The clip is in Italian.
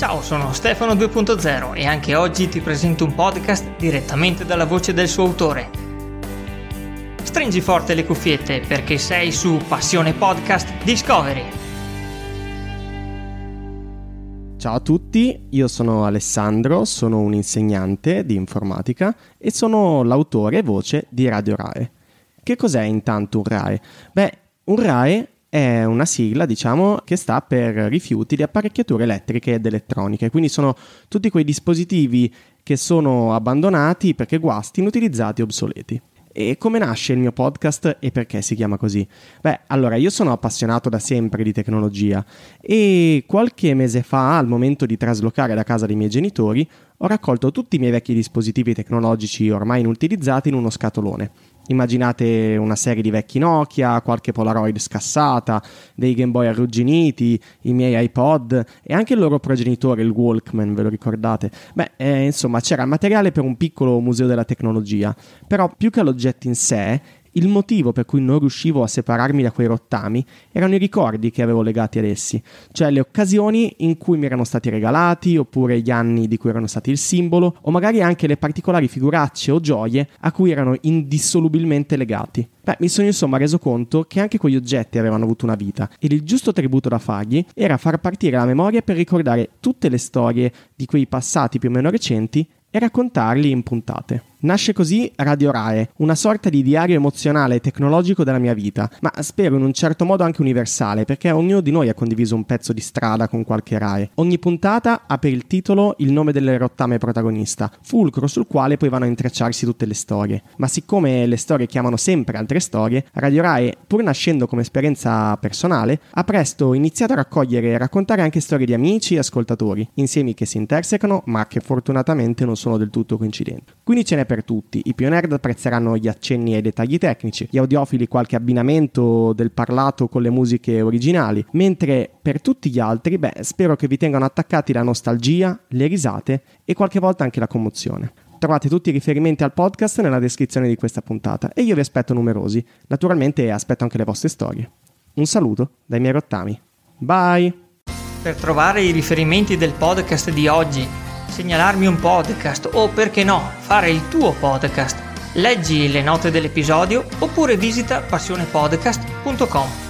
Ciao, sono Stefano 2.0 e anche oggi ti presento un podcast direttamente dalla voce del suo autore. Stringi forte le cuffiette perché sei su Passione Podcast Discovery. Ciao a tutti, io sono Alessandro, sono un insegnante di informatica e sono l'autore e voce di Radio RAE. Che cos'è intanto un RAE? Beh, un RAE è una sigla, diciamo, che sta per rifiuti di apparecchiature elettriche ed elettroniche, quindi sono tutti quei dispositivi che sono abbandonati perché guasti, inutilizzati, obsoleti. E come nasce il mio podcast e perché si chiama così? Beh, allora io sono appassionato da sempre di tecnologia e qualche mese fa, al momento di traslocare da casa dei miei genitori, ho raccolto tutti i miei vecchi dispositivi tecnologici ormai inutilizzati in uno scatolone Immaginate una serie di vecchi Nokia, qualche Polaroid scassata, dei Game Boy arrugginiti, i miei iPod e anche il loro progenitore, il Walkman, ve lo ricordate? Beh, eh, insomma, c'era materiale per un piccolo museo della tecnologia, però più che l'oggetto in sé, il motivo per cui non riuscivo a separarmi da quei rottami erano i ricordi che avevo legati ad essi, cioè le occasioni in cui mi erano stati regalati, oppure gli anni di cui erano stati il simbolo, o magari anche le particolari figuracce o gioie a cui erano indissolubilmente legati. Beh, mi sono insomma reso conto che anche quegli oggetti avevano avuto una vita ed il giusto tributo da fargli era far partire la memoria per ricordare tutte le storie di quei passati più o meno recenti e raccontarli in puntate. Nasce così Radio Rae, una sorta di diario emozionale e tecnologico della mia vita, ma spero in un certo modo anche universale, perché ognuno di noi ha condiviso un pezzo di strada con qualche Rae. Ogni puntata ha per il titolo il nome del rottame protagonista, fulcro sul quale poi vanno a intrecciarsi tutte le storie. Ma siccome le storie chiamano sempre altre storie, Radio Rae, pur nascendo come esperienza personale, ha presto iniziato a raccogliere e raccontare anche storie di amici e ascoltatori, insiemi che si intersecano, ma che fortunatamente non sono del tutto coincidenti. Quindi ce n'è per tutti. I più nerd apprezzeranno gli accenni ai dettagli tecnici, gli audiofili qualche abbinamento del parlato con le musiche originali, mentre per tutti gli altri, beh, spero che vi tengano attaccati la nostalgia, le risate e qualche volta anche la commozione. Trovate tutti i riferimenti al podcast nella descrizione di questa puntata e io vi aspetto numerosi. Naturalmente aspetto anche le vostre storie. Un saluto dai miei rottami. Bye! Per trovare i riferimenti del podcast di oggi segnalarmi un podcast o perché no fare il tuo podcast. Leggi le note dell'episodio oppure visita passionepodcast.com.